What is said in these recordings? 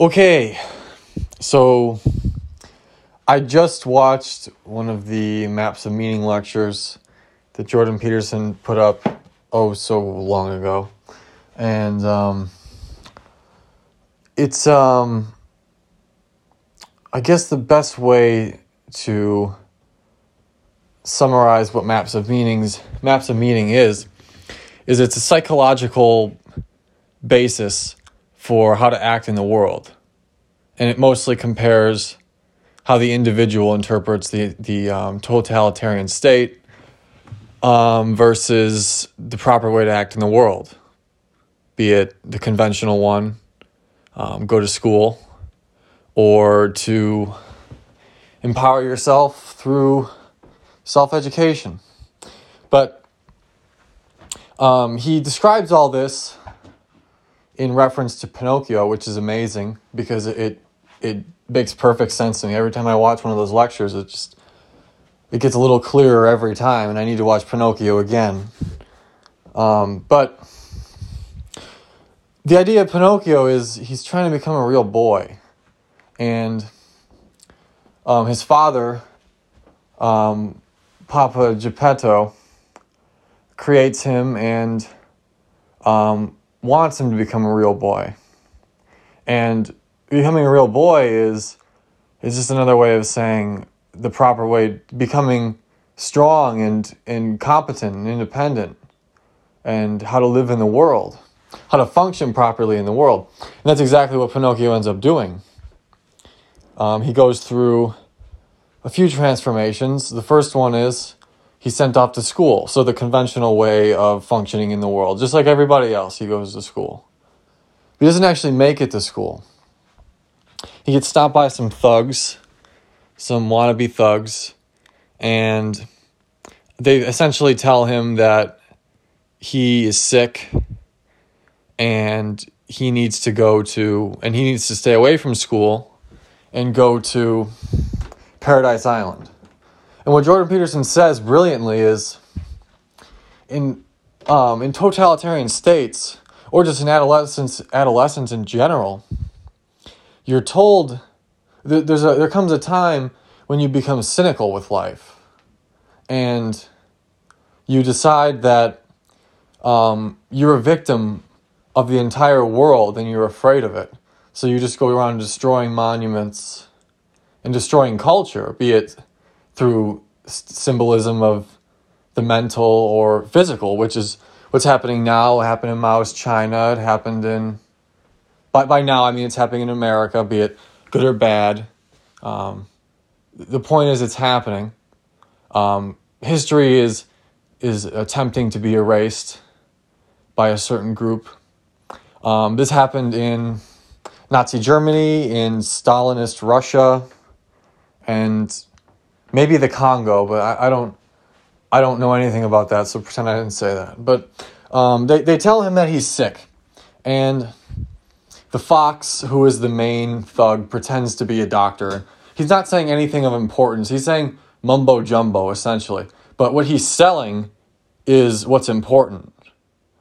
Okay, so I just watched one of the Maps of Meaning lectures that Jordan Peterson put up oh so long ago, and um, it's um, I guess the best way to summarize what Maps of Meanings Maps of Meaning is is it's a psychological basis for how to act in the world. And it mostly compares how the individual interprets the, the um, totalitarian state um, versus the proper way to act in the world, be it the conventional one, um, go to school, or to empower yourself through self education. But um, he describes all this in reference to Pinocchio, which is amazing because it it makes perfect sense to me. Every time I watch one of those lectures, it just it gets a little clearer every time, and I need to watch Pinocchio again. Um, but the idea of Pinocchio is he's trying to become a real boy, and um, his father, um, Papa Geppetto, creates him and um, wants him to become a real boy. And becoming a real boy is is just another way of saying the proper way becoming strong and, and competent and independent and how to live in the world, how to function properly in the world. And that's exactly what Pinocchio ends up doing. Um, he goes through a few transformations. The first one is he's sent off to school. So the conventional way of functioning in the world, just like everybody else, he goes to school. He doesn't actually make it to school. He gets stopped by some thugs, some wannabe thugs, and they essentially tell him that he is sick and he needs to go to and he needs to stay away from school and go to Paradise Island. And what Jordan Peterson says brilliantly is in um, in totalitarian states or just in adolescence adolescence in general, you're told there's a there comes a time when you become cynical with life, and you decide that um, you're a victim of the entire world and you're afraid of it. So you just go around destroying monuments and destroying culture, be it through symbolism of the mental or physical, which is what's happening now. It happened in Mao's China. It happened in, by, by now, I mean, it's happening in America, be it good or bad. Um, the point is, it's happening. Um, history is, is attempting to be erased by a certain group. Um, this happened in Nazi Germany, in Stalinist Russia, and maybe the Congo, but I, I don't I don't know anything about that, so pretend I didn't say that. But um, they they tell him that he's sick, and the fox, who is the main thug, pretends to be a doctor. He's not saying anything of importance. He's saying mumbo jumbo essentially. But what he's selling is what's important.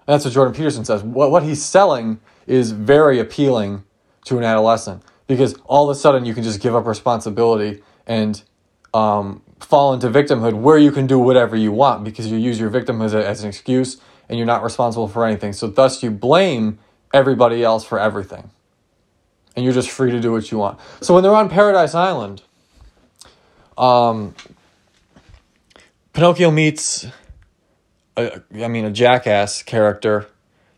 And that's what Jordan Peterson says. What what he's selling is very appealing to an adolescent because all of a sudden you can just give up responsibility and um, fall into victimhood where you can do whatever you want because you use your victimhood as, as an excuse and you're not responsible for anything. So, thus, you blame everybody else for everything. And you're just free to do what you want. So, when they're on Paradise Island, um, Pinocchio meets, a, I mean, a jackass character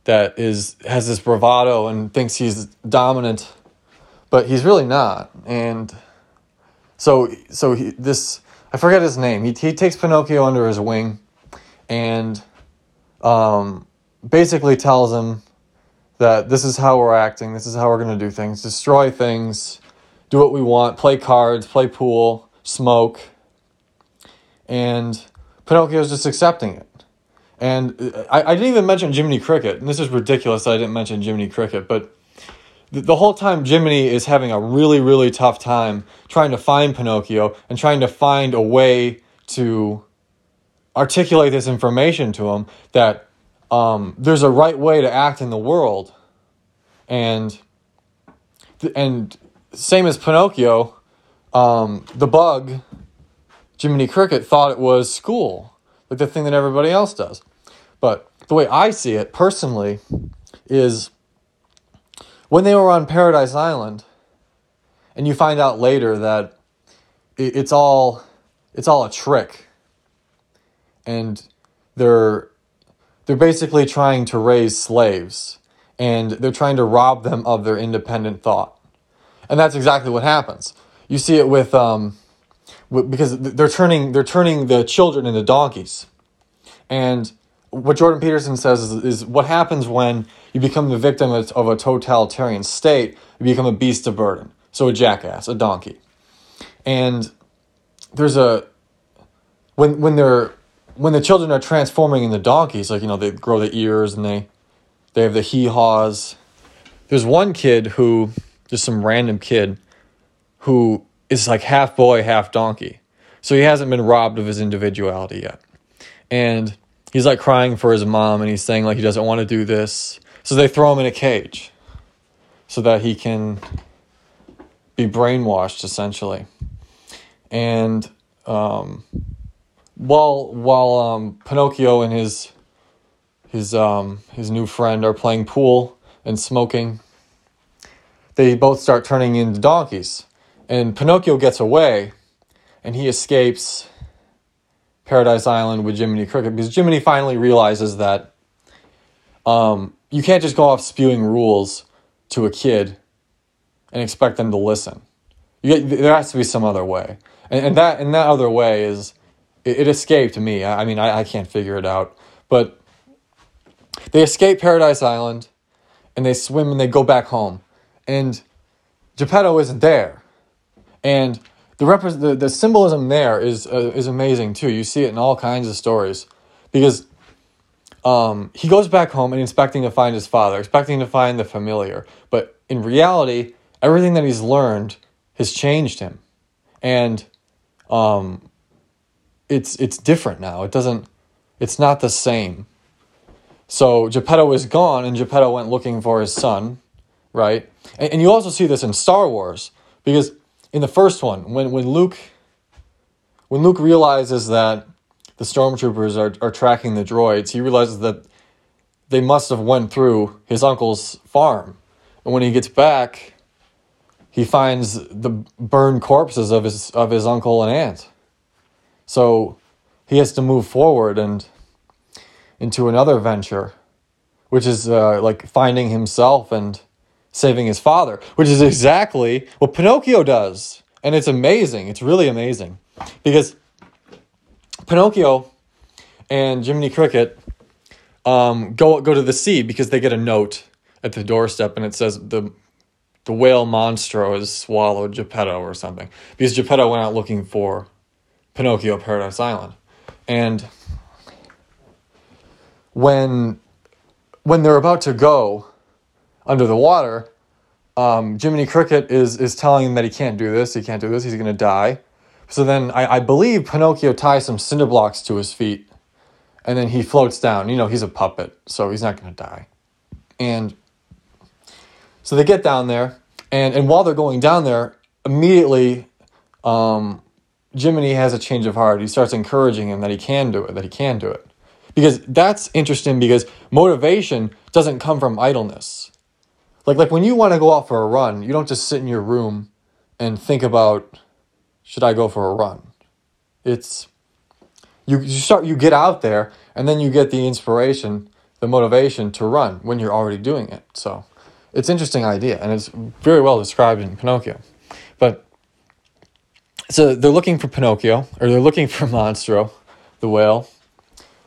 that is has this bravado and thinks he's dominant, but he's really not. And so so he, this I forget his name. He he takes Pinocchio under his wing, and um, basically tells him that this is how we're acting. This is how we're gonna do things. Destroy things, do what we want. Play cards, play pool, smoke, and Pinocchio's just accepting it. And I, I didn't even mention Jiminy Cricket, and this is ridiculous. I didn't mention Jiminy Cricket, but the whole time Jiminy is having a really, really tough time trying to find Pinocchio and trying to find a way to articulate this information to him that um, there's a right way to act in the world. And and same as Pinocchio, um, the bug, Jiminy Cricket thought it was school, like the thing that everybody else does. But the way I see it personally is when they were on Paradise Island, and you find out later that it's all it's all a trick, and they're they're basically trying to raise slaves, and they're trying to rob them of their independent thought, and that's exactly what happens. You see it with um, because they're turning they're turning the children into donkeys, and what Jordan Peterson says is, is what happens when you become the victim of, of a totalitarian state. You become a beast of burden, so a jackass, a donkey, and there's a when when they're when the children are transforming into donkeys, like you know they grow the ears and they they have the hee haws. There's one kid who just some random kid who is like half boy, half donkey. So he hasn't been robbed of his individuality yet. And he's like crying for his mom and he's saying like he doesn't want to do this. So they throw him in a cage so that he can be brainwashed essentially. And um, while while um, Pinocchio and his his um, his new friend are playing pool and smoking, they both start turning into donkeys. And Pinocchio gets away and he escapes Paradise Island with Jiminy Cricket because Jiminy finally realizes that um, you can't just go off spewing rules to a kid and expect them to listen. Get, there has to be some other way. And, and that and that other way is it, it escaped me. I, I mean, I, I can't figure it out. But they escape Paradise Island and they swim and they go back home. And Geppetto isn't there. And the, the, the symbolism there is, uh, is amazing too. You see it in all kinds of stories. Because um, he goes back home and expecting to find his father, expecting to find the familiar. But in reality, everything that he's learned has changed him. And um, it's it's different now. It doesn't it's not the same. So Geppetto is gone and Geppetto went looking for his son, right? And, and you also see this in Star Wars because in the first one, when, when Luke when Luke realizes that the stormtroopers are, are tracking the droids, he realizes that they must have went through his uncle's farm. And when he gets back, he finds the burned corpses of his of his uncle and aunt. So he has to move forward and into another venture, which is uh, like finding himself and saving his father, which is exactly what Pinocchio does. And it's amazing. It's really amazing. Because Pinocchio and Jiminy Cricket um, go go to the sea because they get a note at the doorstep and it says the the whale monstro has swallowed Geppetto or something. Because Geppetto went out looking for Pinocchio Paradise Island. And when when they're about to go under the water, um, Jiminy Cricket is is telling him that he can't do this, he can't do this, he's gonna die. So then I, I believe Pinocchio ties some cinder blocks to his feet and then he floats down. You know, he's a puppet, so he's not gonna die. And so they get down there, and, and while they're going down there, immediately um, Jiminy has a change of heart. He starts encouraging him that he can do it, that he can do it. Because that's interesting because motivation doesn't come from idleness. Like like when you want to go out for a run, you don't just sit in your room and think about should I go for a run? It's you, you start you get out there and then you get the inspiration, the motivation to run when you're already doing it. So it's interesting idea and it's very well described in Pinocchio. But so they're looking for Pinocchio, or they're looking for Monstro, the whale,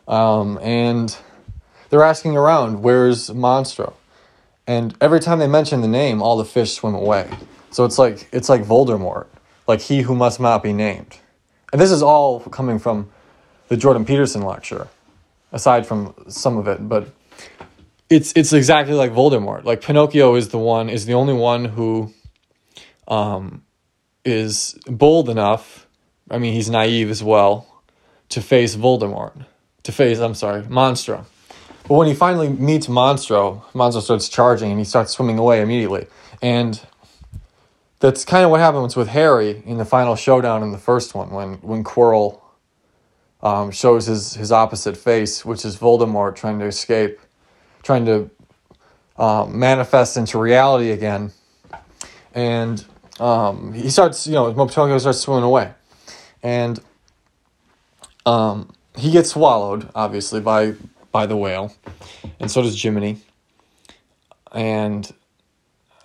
um, and they're asking around, "Where's Monstro?" And every time they mention the name, all the fish swim away. So it's like it's like Voldemort, like he who must not be named. And this is all coming from the Jordan Peterson lecture, aside from some of it, but it's it's exactly like Voldemort. Like Pinocchio is the one is the only one who um, is bold enough, I mean, he's naive as well, to face Voldemort. To face, I'm sorry, Monstro. But when he finally meets Monstro, Monstro starts charging and he starts swimming away immediately. And that's kind of what happens with Harry in the final showdown in the first one when when Quirrell um, shows his his opposite face, which is Voldemort trying to escape, trying to um, manifest into reality again, and um, he starts you know Pinocchio starts swimming away, and um, he gets swallowed obviously by by the whale, and so does Jiminy, and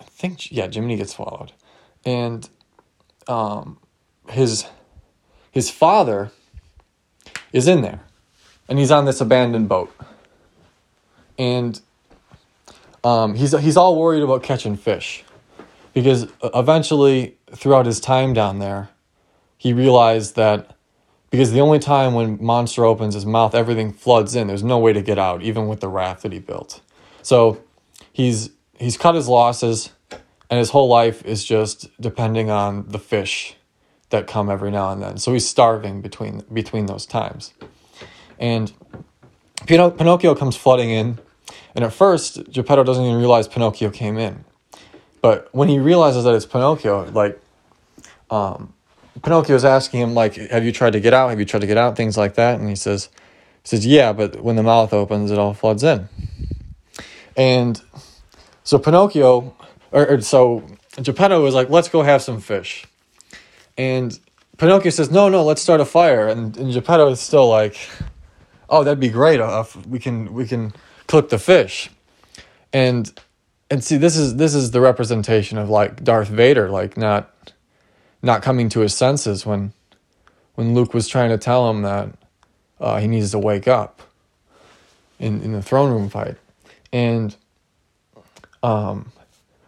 I think yeah Jiminy gets swallowed. And um, his his father is in there, and he's on this abandoned boat, and um, he's he's all worried about catching fish, because eventually throughout his time down there, he realized that because the only time when Monstro opens his mouth, everything floods in. There's no way to get out, even with the raft that he built. So he's he's cut his losses and his whole life is just depending on the fish that come every now and then. So he's starving between between those times. And Pinocchio comes flooding in, and at first Geppetto doesn't even realize Pinocchio came in. But when he realizes that it's Pinocchio, like um, Pinocchio's asking him, like, have you tried to get out? Have you tried to get out? Things like that. And he says, he says, yeah, but when the mouth opens, it all floods in. And so Pinocchio or, or so Geppetto was like, let's go have some fish. And Pinocchio says, no, no, let's start a fire. And, and Geppetto is still like, oh, that'd be great. Uh, we can we can cook the fish. And and see, this is this is the representation of like Darth Vader, like not not coming to his senses when when Luke was trying to tell him that uh, he needs to wake up in in the throne room fight. And um,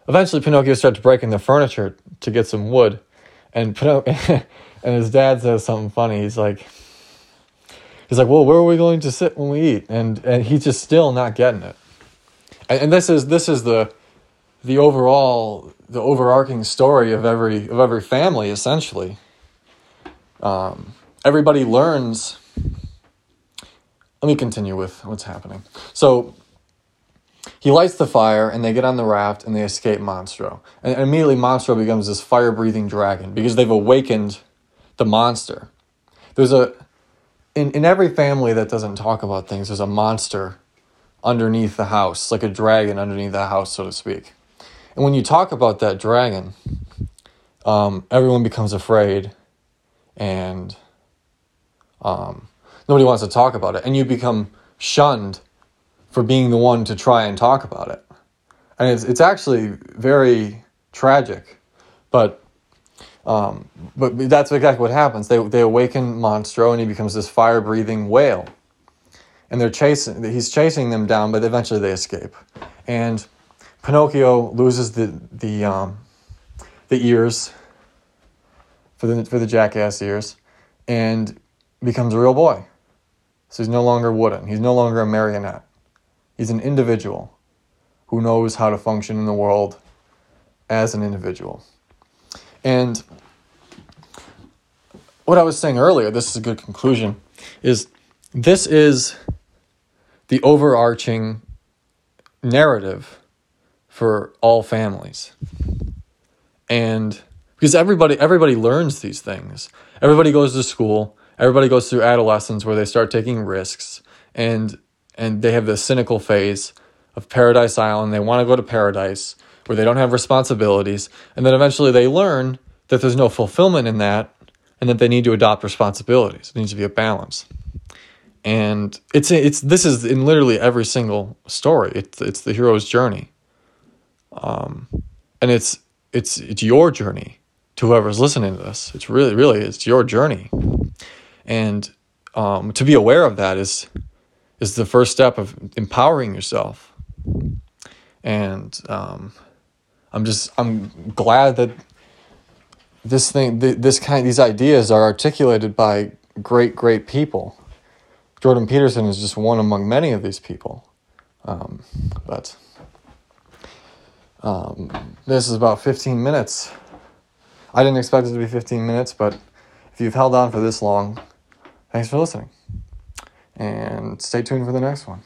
Eventually, Pinocchio starts breaking the furniture to get some wood, and and his dad says something funny. He's like, he's like, "Well, where are we going to sit when we eat?" And and he's just still not getting it. And, and this is this is the the overall the overarching story of every of every family essentially. Um, everybody learns. Let me continue with what's happening. So he lights the fire and they get on the raft and they escape Monstro. And immediately Monstro becomes this fire breathing dragon because they've awakened the monster. There's a in, in every family that doesn't talk about things, there's a monster underneath the house, like a dragon underneath the house, so to speak. And when you talk about that dragon, um, everyone becomes afraid and um, nobody wants to talk about it. And you become shunned for being the one to try and talk about it. And it's, it's actually very tragic. But um, but that's exactly what happens. They, they awaken Monstro and he becomes this fire breathing whale. And they're chasing, he's chasing them down, but eventually they escape. And Pinocchio loses the, the, um, the ears for the, for the jackass ears and becomes a real boy. So he's no longer wooden, he's no longer a marionette. He's an individual who knows how to function in the world as an individual. And what I was saying earlier, this is a good conclusion, is this is the overarching narrative for all families. And because everybody everybody learns these things. Everybody goes to school, everybody goes through adolescence where they start taking risks and and they have the cynical phase of Paradise Island. They want to go to paradise where they don't have responsibilities. And then eventually they learn that there's no fulfillment in that and that they need to adopt responsibilities. It needs to be a balance. And it's it's this is in literally every single story. It's it's the hero's journey. Um, and it's it's it's your journey to whoever's listening to this. It's really really it's your journey. And um, to be aware of that is is the first step of empowering yourself. And um, I'm just I'm glad that this thing this kind these ideas are articulated by great great people. Jordan Peterson is just one among many of these people. Um, but um, this is about 15 minutes. I didn't expect it to be 15 minutes, but if you've held on for this long, thanks for listening and stay tuned for the next one.